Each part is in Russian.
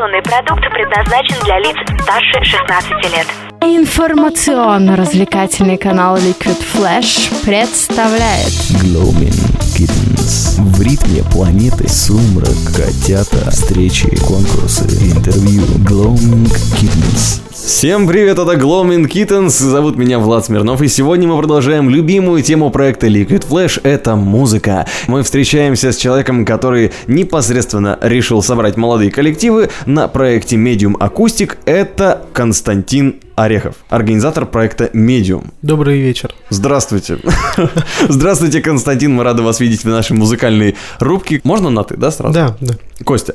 Информационный продукт предназначен для лиц старше 16 лет. Информационно-развлекательный канал Liquid Flash представляет Glowing Kittens. В ритме планеты сумрак, котята, встречи, конкурсы, интервью. Glowing Kittens. Всем привет, это Gloaming Kittens, зовут меня Влад Смирнов, и сегодня мы продолжаем любимую тему проекта Liquid Flash — это музыка. Мы встречаемся с человеком, который непосредственно решил собрать молодые коллективы на проекте Medium Acoustic, это Константин Орехов, организатор проекта Medium. Добрый вечер. Здравствуйте. Здравствуйте, Константин, мы рады вас видеть в нашей музыкальной рубке. Можно на ты, да, сразу? Да, да. Костя,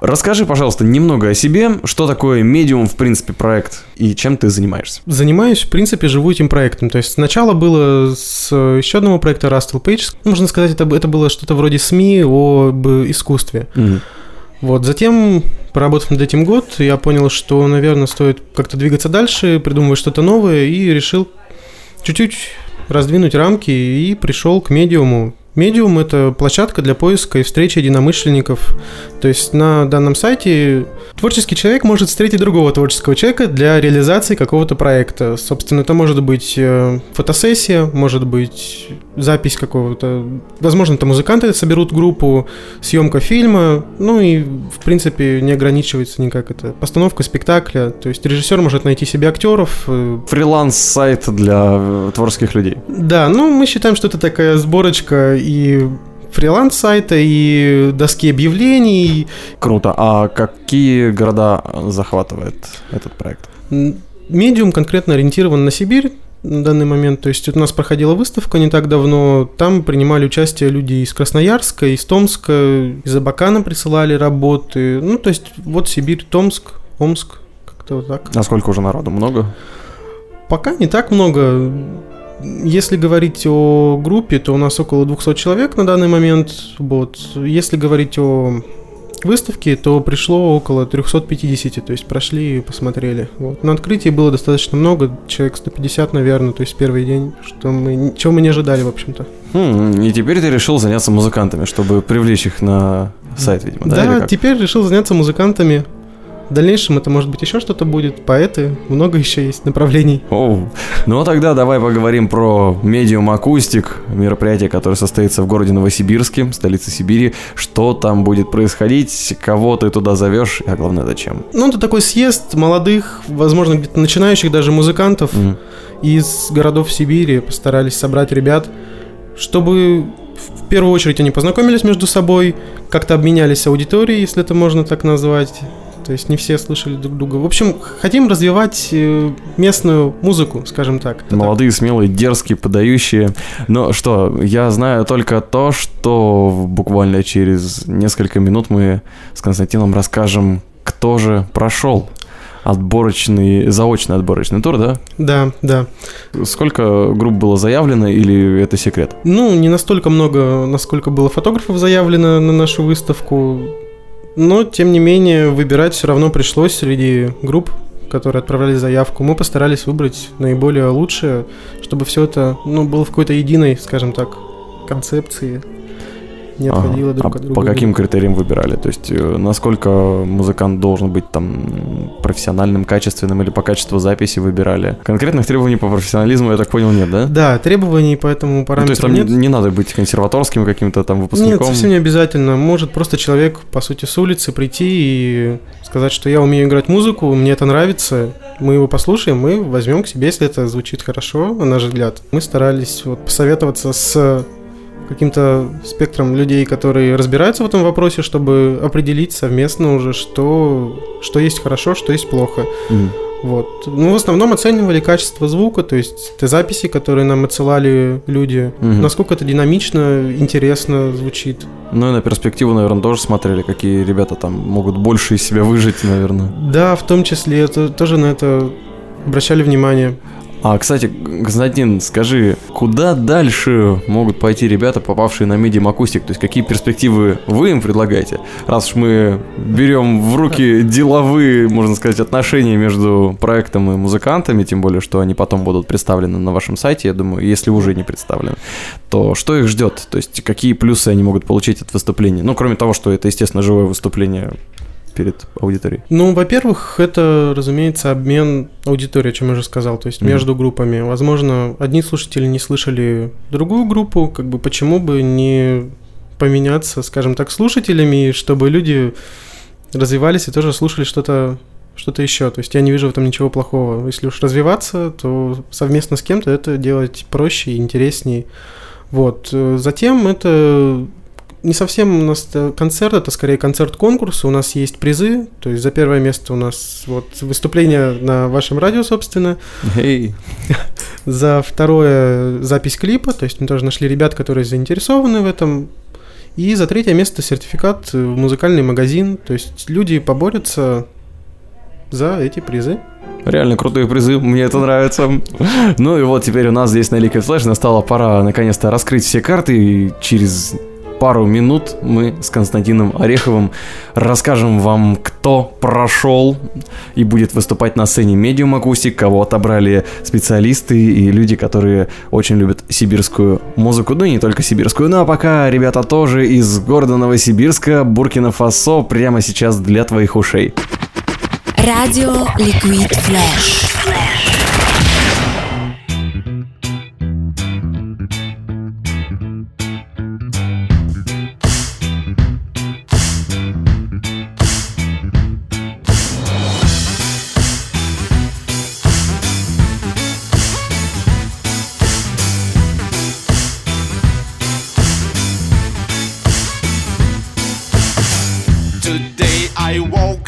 Расскажи, пожалуйста, немного о себе, что такое медиум, в принципе, проект и чем ты занимаешься. Занимаюсь, в принципе, живу этим проектом. То есть сначала было с еще одного проекта Rustle Page. Можно сказать, это, это было что-то вроде СМИ об искусстве. Мгм. Вот, затем, поработав над этим год, я понял, что, наверное, стоит как-то двигаться дальше, придумывать что-то новое, и решил чуть-чуть раздвинуть рамки и пришел к медиуму. Медиум – это площадка для поиска и встречи единомышленников. То есть на данном сайте творческий человек может встретить другого творческого человека для реализации какого-то проекта. Собственно, это может быть э, фотосессия, может быть запись какого-то... Возможно, там музыканты соберут группу, съемка фильма, ну и, в принципе, не ограничивается никак это. Постановка спектакля, то есть режиссер может найти себе актеров, э, Фриланс-сайт для э, творческих людей. да, ну мы считаем, что это такая сборочка и фриланс-сайта, и доски объявлений. Круто. А какие города захватывает этот проект? Медиум конкретно ориентирован на Сибирь на данный момент. То есть у нас проходила выставка не так давно. Там принимали участие люди из Красноярска, из Томска, из Абакана присылали работы. Ну, то есть вот Сибирь, Томск, Омск, как-то вот так. А сколько уже народу? Много? Пока не так много. Если говорить о группе, то у нас около 200 человек на данный момент. Вот. Если говорить о выставке, то пришло около 350, то есть прошли и посмотрели. Вот. На открытии было достаточно много, человек 150, наверное, то есть первый день, что мы, чего мы не ожидали, в общем-то. Хм, и теперь ты решил заняться музыкантами, чтобы привлечь их на сайт, видимо, да? Да, теперь решил заняться музыкантами. В дальнейшем это может быть еще что-то будет, поэты, много еще есть направлений. Оу. Ну а тогда давай поговорим про Medium Акустик, мероприятие, которое состоится в городе Новосибирске, столице Сибири. Что там будет происходить, кого ты туда зовешь, а главное зачем? Ну, это такой съезд молодых, возможно, где-то начинающих даже музыкантов Мгм. из городов Сибири. Постарались собрать ребят, чтобы в первую очередь они познакомились между собой, как-то обменялись аудиторией, если это можно так назвать. То есть не все слышали друг друга. В общем, хотим развивать э, местную музыку, скажем так. Молодые, смелые, дерзкие, подающие. Но что, я знаю только то, что буквально через несколько минут мы с Константином расскажем, кто же прошел отборочный, заочный отборочный тур, да? Да, да. Сколько групп было заявлено или это секрет? Ну, не настолько много, насколько было фотографов заявлено на нашу выставку. Но, тем не менее, выбирать все равно пришлось среди групп, которые отправляли заявку. Мы постарались выбрать наиболее лучшее, чтобы все это ну, было в какой-то единой, скажем так, концепции. Не Ага. отходило друг А от друга. по каким критериям выбирали? То есть, э, насколько музыкант должен быть там профессиональным, качественным или по качеству записи выбирали? Конкретных требований по профессионализму, я так понял, нет, да? Да, требований по этому Ну, параметру то есть там не, нет. не надо быть консерваторским каким-то там Нет, выпускником. совсем не обязательно. Может просто человек, по сути, с улицы прийти и сказать, что я умею играть музыку, мне это нравится, мы его послушаем, мы возьмем к себе, если это звучит хорошо, на наш взгляд. Мы старались вот посоветоваться с каким-то спектром людей, которые разбираются в этом вопросе, чтобы определить совместно уже, что, что есть хорошо, что есть плохо. Мгм. Вот. Ну, в основном оценивали качество звука, то есть те записи, которые нам отсылали люди, Мгм. насколько это динамично, интересно звучит. Ну и на перспективу, наверное, тоже смотрели, какие ребята там могут больше из себя выжить, наверное. Да, в том числе это тоже на это обращали внимание. А, кстати, Константин, скажи, куда дальше могут пойти ребята, попавшие на Medium Acoustic? То есть какие перспективы вы им предлагаете? Раз уж мы берем в руки деловые, можно сказать, отношения между проектом и музыкантами, тем более, что они потом будут представлены на вашем сайте, я думаю, если уже не представлены, то что их ждет? То есть какие плюсы они могут получить от выступления? Ну, кроме того, что это, естественно, живое выступление перед аудиторией? Ну, во-первых, это, разумеется, обмен аудиторией, о чем я уже сказал, то есть Мгм. между группами. Возможно, одни слушатели не слышали другую группу, как бы почему бы не поменяться, скажем так, слушателями, чтобы люди развивались и тоже слушали что-то что-то еще. То есть я не вижу в этом ничего плохого. Если уж развиваться, то совместно с кем-то это делать проще и интереснее. Вот. Затем это не совсем у нас концерт, это скорее концерт-конкурс. У нас есть призы. То есть за первое место у нас вот выступление на вашем радио, собственно. Эй, За второе запись клипа. То есть мы тоже нашли ребят, которые заинтересованы в этом. И за третье место сертификат в музыкальный магазин. То есть люди поборются за эти призы. реально крутые призы, мне это нравится. Ну и вот теперь у нас здесь на Liquid Flash настала пора наконец-то раскрыть все карты, и через пару минут мы с Константином Ореховым расскажем вам, кто прошел и будет выступать на сцене Medium Acoustic, кого отобрали специалисты и люди, которые очень любят сибирскую музыку, ну и не только сибирскую. Ну а пока ребята тоже из города Новосибирска, Буркина-Фасо, прямо сейчас для твоих ушей. Radio Liquid Flash. Today. I woke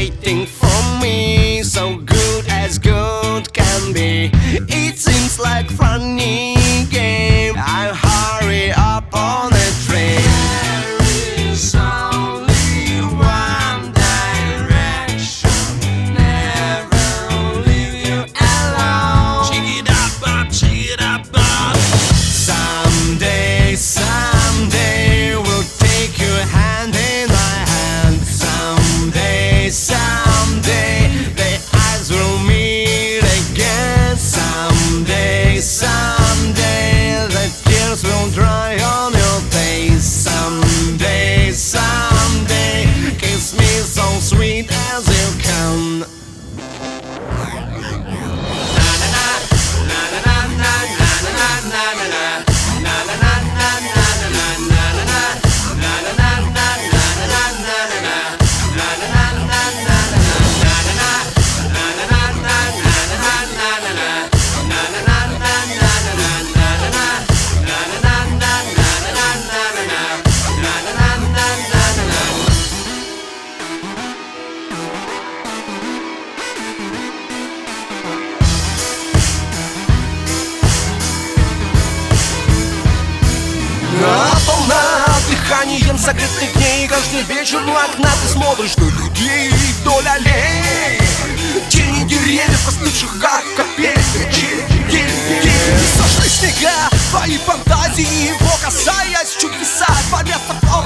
waiting for me, so good as good can be. It seems like funny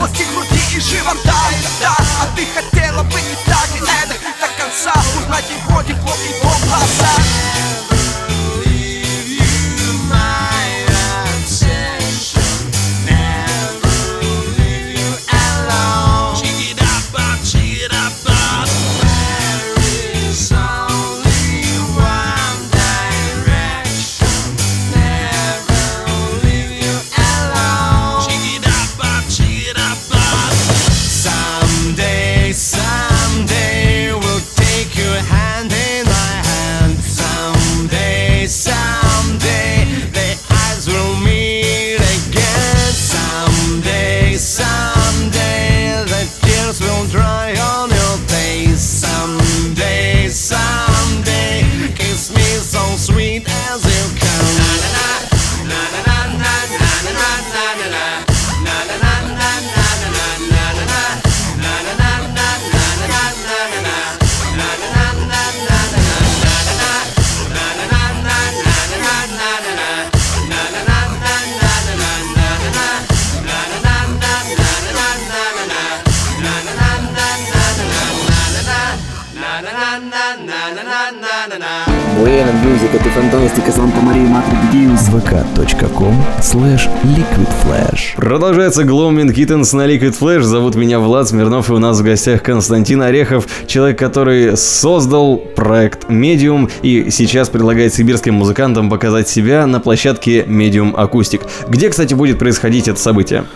Области груди и живота Иногда, а ты хотела бы Fantastica Santa Maria Madre di Dio. vk.com slash liquidflash. Продолжается Gloaming Kittens на Liquid Flash. Зовут меня Влад Смирнов, и у нас в гостях Константин Орехов, человек, который создал проект Medium и сейчас предлагает сибирским музыкантам показать себя на площадке Medium Acoustic. Где, кстати, будет происходить это событие?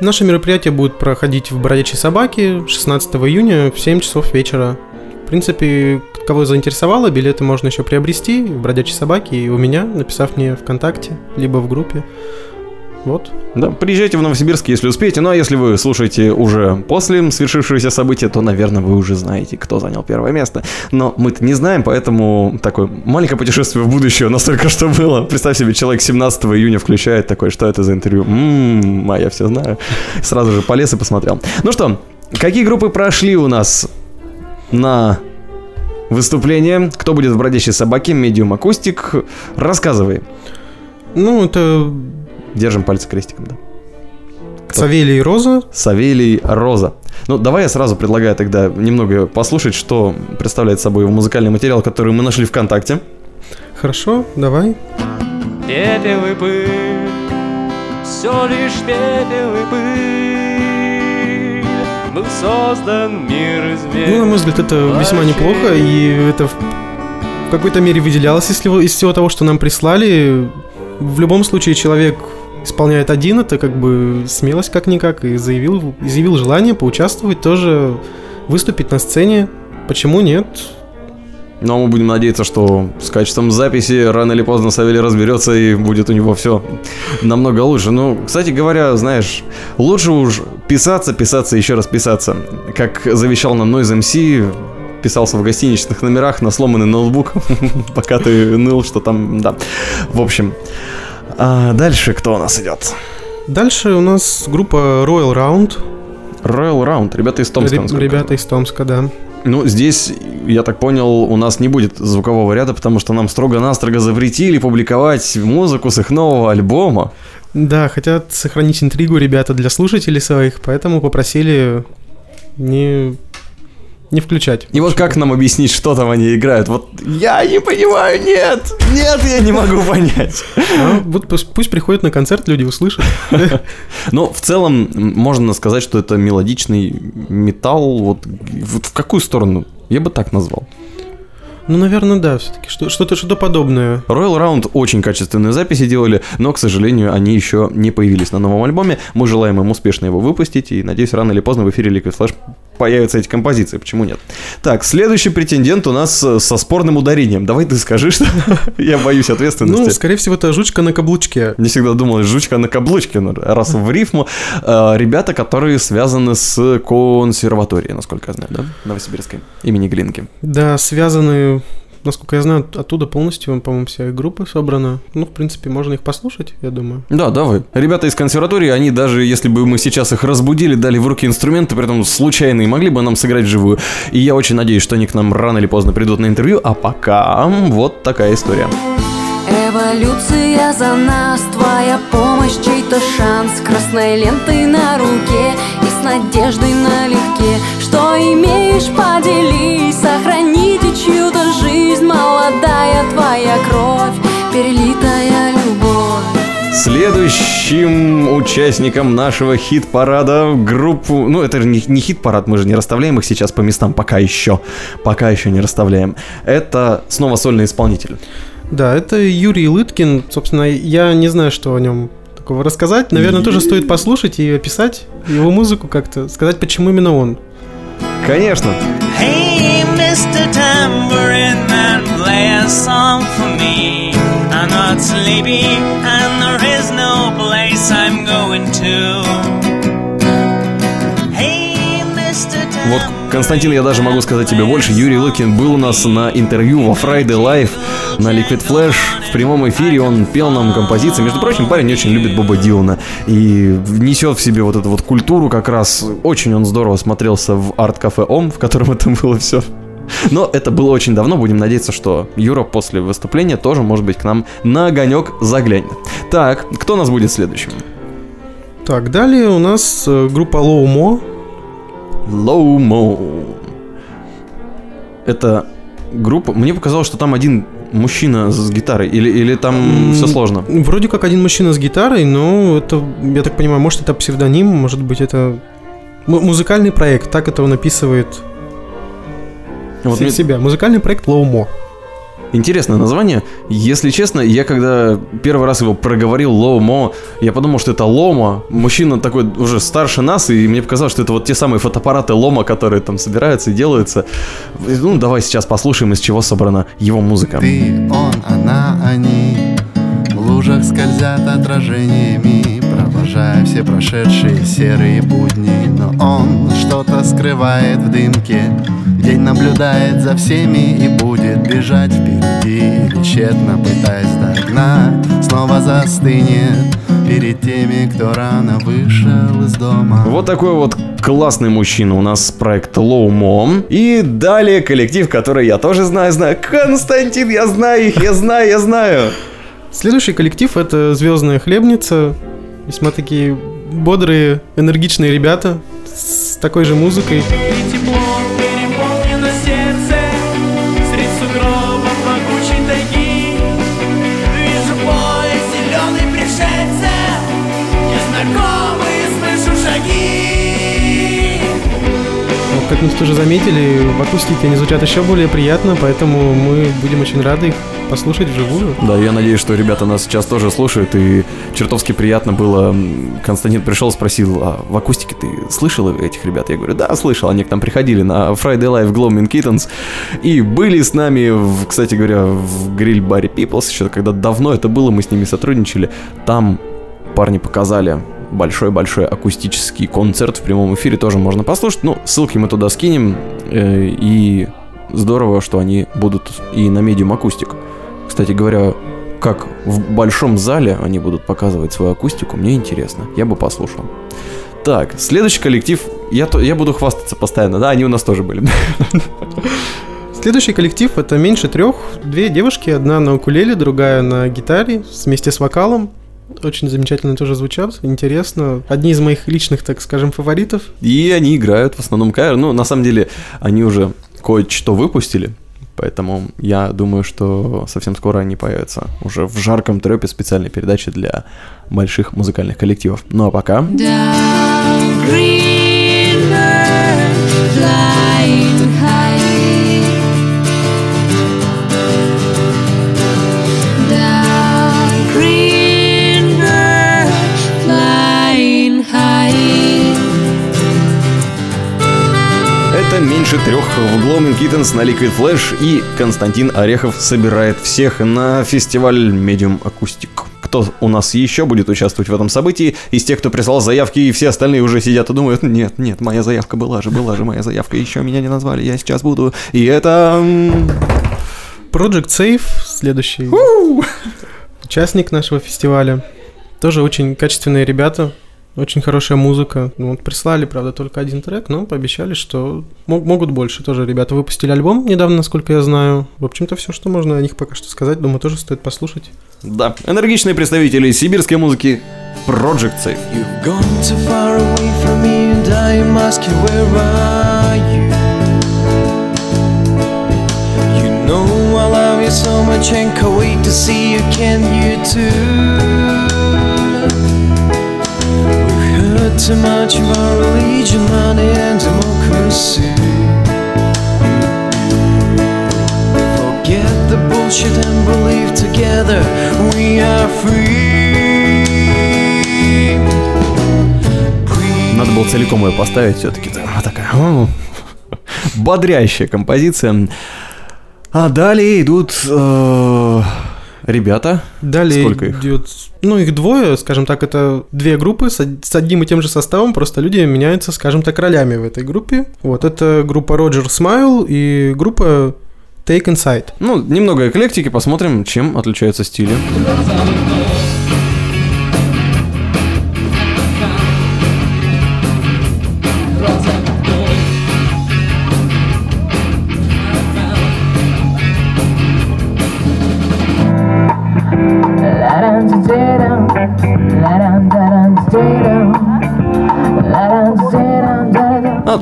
Наше мероприятие будет проходить в Бродячей Собаке 16 июня в 7 часов вечера. В принципе, кого заинтересовало, билеты можно еще приобрести в Бродячей Собаке и у меня, написав мне ВКонтакте, либо в группе. Вот. Да, приезжайте в Новосибирск, если успеете. Ну а если вы слушаете уже после свершившегося события, то, наверное, вы уже знаете, кто занял первое место. Но мы-то не знаем, поэтому такое маленькое путешествие в будущее настолько что было. Представь себе, человек 17 июня включает такой, что это за интервью? Ммм, а я все знаю. Сразу же полез и посмотрел. Ну что, какие группы прошли у нас на выступление? Кто будет в «Бродячей собаке», «Медиум Акустик»? Рассказывай. Ну, это Держим пальцы крестиком, да. Савелий и Роза. Савелий Роза. Ну, давай я сразу предлагаю тогда немного послушать, что представляет собой музыкальный материал, который мы нашли ВКонтакте. Хорошо, давай. Пепел и пыль, все лишь пепел и пыль. Был создан мир из Ну, на мой взгляд, это весьма неплохо, и это в какой-то мере выделялось из всего, из всего того, что нам прислали. В любом случае, человек исполняет один, это как бы смелость как-никак, и заявил, изъявил желание поучаствовать тоже, выступить на сцене. Почему нет? Но мы будем надеяться, что с качеством записи рано или поздно Савелий разберется и будет у него все намного лучше. Ну, кстати говоря, знаешь, лучше уж писаться, писаться, еще раз писаться. Как завещал нам Noise MC, писался в гостиничных номерах на сломанный ноутбук, пока ты ныл, что там, да. В общем, а дальше кто у нас идет? Дальше у нас группа Royal Round. Royal Round, ребята из Томска. Ре- насколько ребята из Томска, да. Ну, здесь, я так понял, у нас не будет звукового ряда, потому что нам строго-настрого запретили публиковать музыку с их нового альбома. Да, хотят сохранить интригу ребята для слушателей своих, поэтому попросили не, не включать. И вот как нам объяснить, что там они играют? Вот я не понимаю, нет, нет, я не могу понять. А, вот пусть, пусть приходят на концерт, люди услышат. Но в целом можно сказать, что это мелодичный металл. Вот, вот в какую сторону? Я бы так назвал. Ну, наверное, да, все-таки что-то что подобное. Royal Round очень качественные записи делали, но, к сожалению, они еще не появились на новом альбоме. Мы желаем им успешно его выпустить, и надеюсь, рано или поздно в эфире Liquid Flash появятся эти композиции, почему нет? Так, следующий претендент у нас э, со спорным ударением. Давай ты скажи, что я боюсь Ну, ответственности. скорее всего, это жучка на каблучке. Не всегда думал, жучка на каблучке, ну, раз в рифму. Э, Ребята, которые связаны с консерваторией, насколько я знаю, да? Новосибирской, имени Глинки. Да, связаны, насколько я знаю, оттуда полностью, по-моему, вся их группа собрана. Ну, в принципе, можно их послушать, я думаю. Да, давай. Ребята из консерватории, они даже, если бы мы сейчас их разбудили, дали в руки инструменты, при этом случайные, могли бы нам сыграть живую. И я очень надеюсь, что они к нам рано или поздно придут на интервью, а пока вот такая история. Эволюция за нас, твоя помощь, чей-то шанс Красной лентой на руке и с надеждой налегке Следующим участником нашего хит-парада группу... Ну, это же не, не хит-парад, мы же не расставляем их сейчас по местам, пока еще. Пока еще не расставляем. Это снова сольный исполнитель. Да, это Юрий Лыткин. Собственно, я не знаю, что о нем такого рассказать. Наверное, тоже стоит послушать и описать его музыку как-то, сказать, почему именно он. Конечно. Hey, Mr. Tambourine Man, play a song for me. I'm not sleepy, and Вот, Константин, я даже могу сказать тебе больше. Юрий Лукин был у нас на интервью во Friday Live на Liquid Flash. В прямом эфире он пел нам композиции. Между прочим, парень очень любит Боба Дилана. И несет в себе вот эту вот культуру как раз. Очень он здорово смотрелся в арт-кафе Ом, в котором это было все. Но это было очень давно. Будем надеяться, что Юра после выступления тоже, может быть, к нам на огонек заглянет. Так, кто у нас будет следующим? Так, далее у нас э, группа Low Mo. Low Mo. это группа... Мне показалось, что там один мужчина с гитарой, или, или там все сложно? Вроде как один мужчина с гитарой, но это, я так понимаю, может это псевдоним, может быть это му- музыкальный проект, так это он описывает Вот се- мне себя. Музыкальный проект Лоумо. Интересное название. Если честно, я когда первый раз его проговорил Ломо, я подумал, что это Лома. Мужчина такой уже старше нас, и мне показалось, что это вот те самые фотоаппараты Лома, которые там собираются и делаются. Ну, давай сейчас послушаем, из чего собрана его музыка. Ты, он, она, они В лужах скользят отражениями Провожая все прошедшие серые будни Но он что-то скрывает в дымке День наблюдает за всеми и будет бежать впереди Или тщетно пытаясь догнать Снова застынет перед теми, кто рано вышел из дома Вот такой вот классный мужчина у нас проект Low Mom. И далее коллектив, который я тоже знаю, знаю. Константин, я знаю их, я знаю, я знаю. Следующий коллектив это Звездная хлебница. Весьма такие бодрые, энергичные ребята с такой же музыкой. Как мы тут уже заметили, в акустике они звучат еще более приятно, поэтому мы будем очень рады их послушать вживую. Да, я надеюсь, что ребята нас сейчас тоже слушают, и чертовски приятно было. Константин пришел, спросил, а в акустике ты слышал этих ребят? Я говорю, да, слышал, они к нам приходили на Friday Live Gloaming Kittens, и были с нами, в, кстати говоря, в гриль-баре Peoples, еще когда давно это было, мы с ними сотрудничали, там парни показали большой-большой акустический концерт в прямом эфире, тоже можно послушать, ну, ссылки мы туда скинем, э, и здорово, что они будут и на медиум акустик. Кстати говоря, как в большом зале они будут показывать свою акустику, мне интересно. Я бы послушал. Так, следующий коллектив. Я, то- я буду хвастаться постоянно, да, они у нас тоже были. Следующий коллектив это меньше трех, две девушки, одна на укулеле, другая на гитаре, вместе с вокалом. Очень замечательно тоже звучат, интересно. Одни из моих личных, так скажем, фаворитов. И они играют в основном кавер. Ну, на самом деле, они уже кое-что выпустили. Поэтому я думаю, что совсем скоро они появятся уже в жарком трепе специальной передачи для больших музыкальных коллективов. Ну а пока... Down green меньше трех в Gloaming Kittens на Liquid Flash и Константин Орехов собирает всех на фестиваль Medium Acoustic. Кто у нас еще будет участвовать в этом событии? Из тех, кто прислал заявки, и все остальные уже сидят и думают, нет, нет, моя заявка была же, была же моя заявка, еще меня не назвали, я сейчас буду. И это... Project Safe, следующий участник нашего фестиваля. Тоже очень качественные ребята, очень хорошая музыка. Ну, вот прислали, правда, только один трек, но пообещали, что мог- могут больше. Тоже ребята выпустили альбом недавно, насколько я знаю. В общем-то, все, что можно о них пока что сказать, думаю, тоже стоит послушать. Да, энергичные представители сибирской музыки Project Safe. You've gone too far away from me, and I am asking, where are you? You know I love you so much and can't wait to see целиком ее поставить все-таки. Вот такая бодрящая композиция. А далее идут э, ребята. Далее Сколько их? идет, ну, их двое, скажем так, это две группы с, од- с одним и тем же составом, просто люди меняются, скажем так, ролями в этой группе. Вот, это группа Roger Smile и группа Take Inside. Ну, немного эклектики, посмотрим, чем отличаются стили.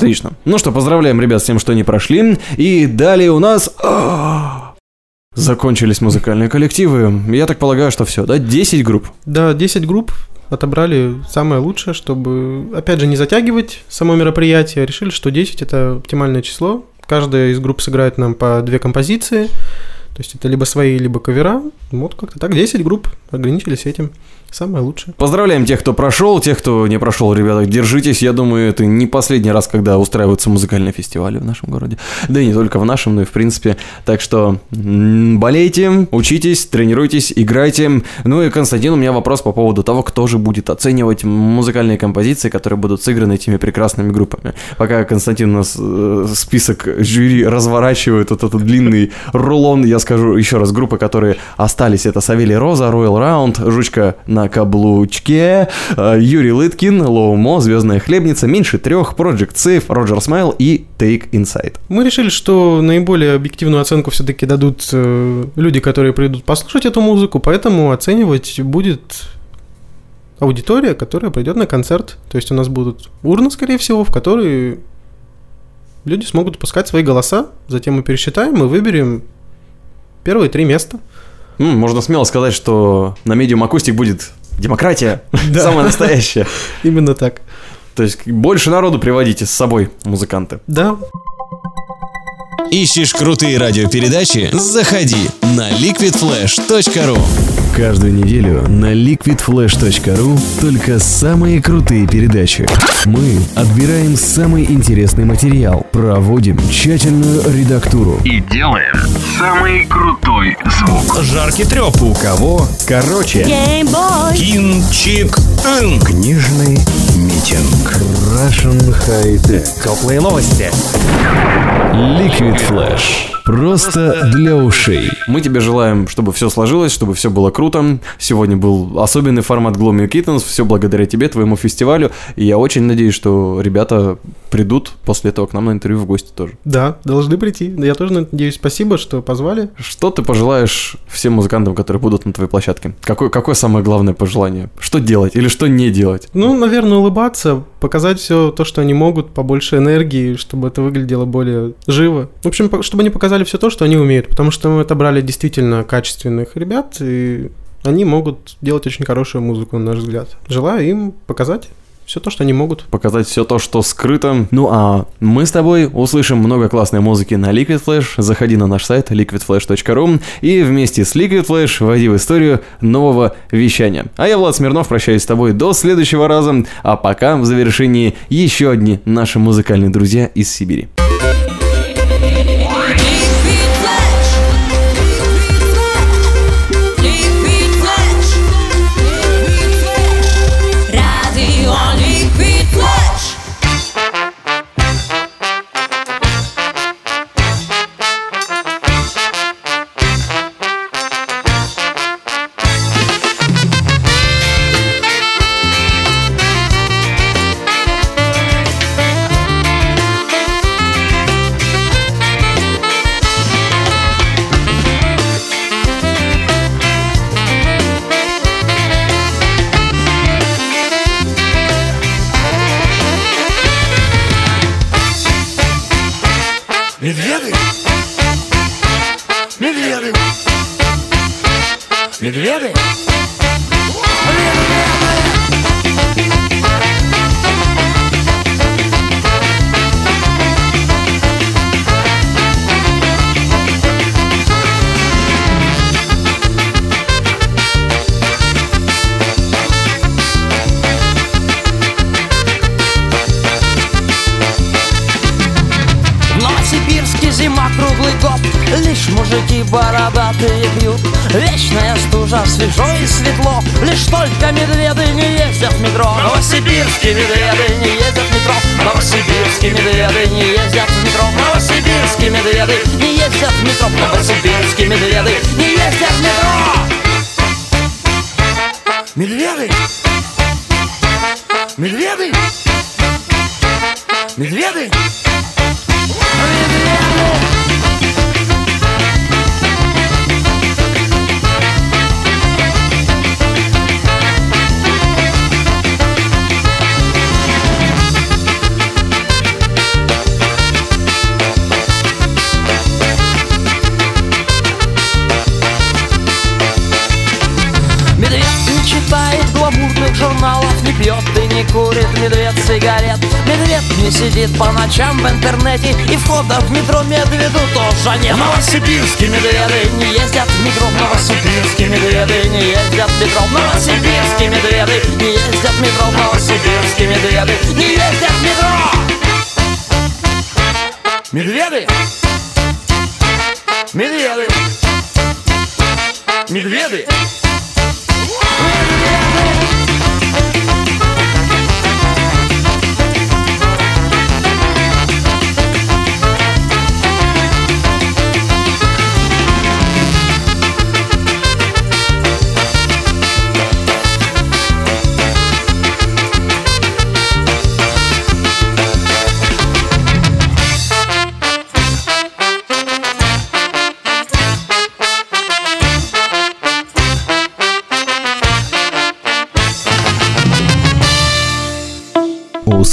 Отлично. Ну что, поздравляем ребят с тем, что они прошли. И далее у нас... а, Закончились музыкальные коллективы. Я так полагаю, что все, да? 10 групп. Да, 10 групп отобрали самое лучшее, чтобы, опять же, не затягивать само мероприятие. Решили, что 10 это оптимальное число. Каждая из групп сыграет нам по две композиции. То есть это либо свои, либо кавера. Вот как-то так. 10 групп ограничились этим. Самое лучшее. Поздравляем тех, кто прошел, тех, кто не прошел, ребята, держитесь. Я думаю, это не последний раз, когда устраиваются музыкальные фестивали в нашем городе. Да и не только в нашем, но и в принципе. Так что болейте, учитесь, тренируйтесь, играйте. Ну и, Константин, у меня вопрос по поводу того, кто же будет оценивать музыкальные композиции, которые будут сыграны этими прекрасными группами. Пока Константин у нас э, список жюри разворачивает, вот этот длинный рулон, я скажу еще раз, группы, которые остались, это Савелий Роза, Royal Round, Жучка на каблучке, э, Юрий Лыткин, Лоумо, Звездная хлебница, Меньше трех, Project Safe, Роджер Смайл и Take Inside. Мы решили, что наиболее объективную оценку все-таки дадут э, люди, которые придут послушать эту музыку, поэтому оценивать будет аудитория, которая придет на концерт. То есть у нас будут урны, скорее всего, в которые люди смогут пускать свои голоса, затем мы пересчитаем и выберем первые три места. М, можно смело сказать, что на медиум акустик будет демократия, Да. самая настоящая. Именно так. То есть больше народу приводите с собой, музыканты. Да. Ищешь крутые радиопередачи? Заходи на liquidflash.ru Каждую неделю на liquidflash.ru только самые крутые передачи. Мы отбираем самый интересный материал, проводим тщательную редактуру И делаем самый крутой звук. Жаркий треп. У кого? Короче, Кинчик. книжный митинг. Russian High Tech. Теплые новости. Liquid Flash. Просто для ушей. Мы тебе желаем, чтобы все сложилось, чтобы все было круто. Сегодня был особенный формат Gloomy Kittens, все благодаря тебе, твоему фестивалю. И я очень надеюсь, что ребята придут после этого к нам на интервью в гости тоже. Да, должны прийти. Я тоже надеюсь, спасибо, что позвали. Что ты пожелаешь всем музыкантам, которые будут на твоей площадке? Какое, какое самое главное пожелание? Что делать или что не делать? Ну, наверное, улыбаться, показать все то, что они могут, побольше энергии, чтобы это выглядело более живо. В общем, чтобы они показали все то, что они умеют, потому что мы отобрали действительно качественных ребят, и они могут делать очень хорошую музыку, на наш взгляд. Желаю им показать все то, что они могут. показать все то, что скрыто. Ну а мы с тобой услышим много классной музыки на Liquid Flash. Заходи на наш сайт liquidflash.ru и вместе с Liquid Flash войди в историю нового вещания. А я, Влад Смирнов, прощаюсь с тобой до следующего раза. А пока в завершении еще одни наши музыкальные друзья из Сибири. Медведы! Медведы! Медведы! В бородатые пьют Вечная стужа, свежо и светло. Лишь только медведы не ездят в метро. Новосибирские медведы не ездят в метро. Новосибирские медведы не ездят в метро. Новосибирские медведы не ездят в метро. Новосибирские медведы не ездят в метро. Медведы! Медведы! Медведы! пьет и не курит медведь сигарет Медведь не сидит по ночам в интернете И входа в метро медведу тоже нет Новосибирские медведы не ездят в метро Новосибирские медведы не ездят в метро Новосибирские медведы не ездят в метро Новосибирские медведы не ездят в метро Медведы! Медведы! Медведы! Медведы!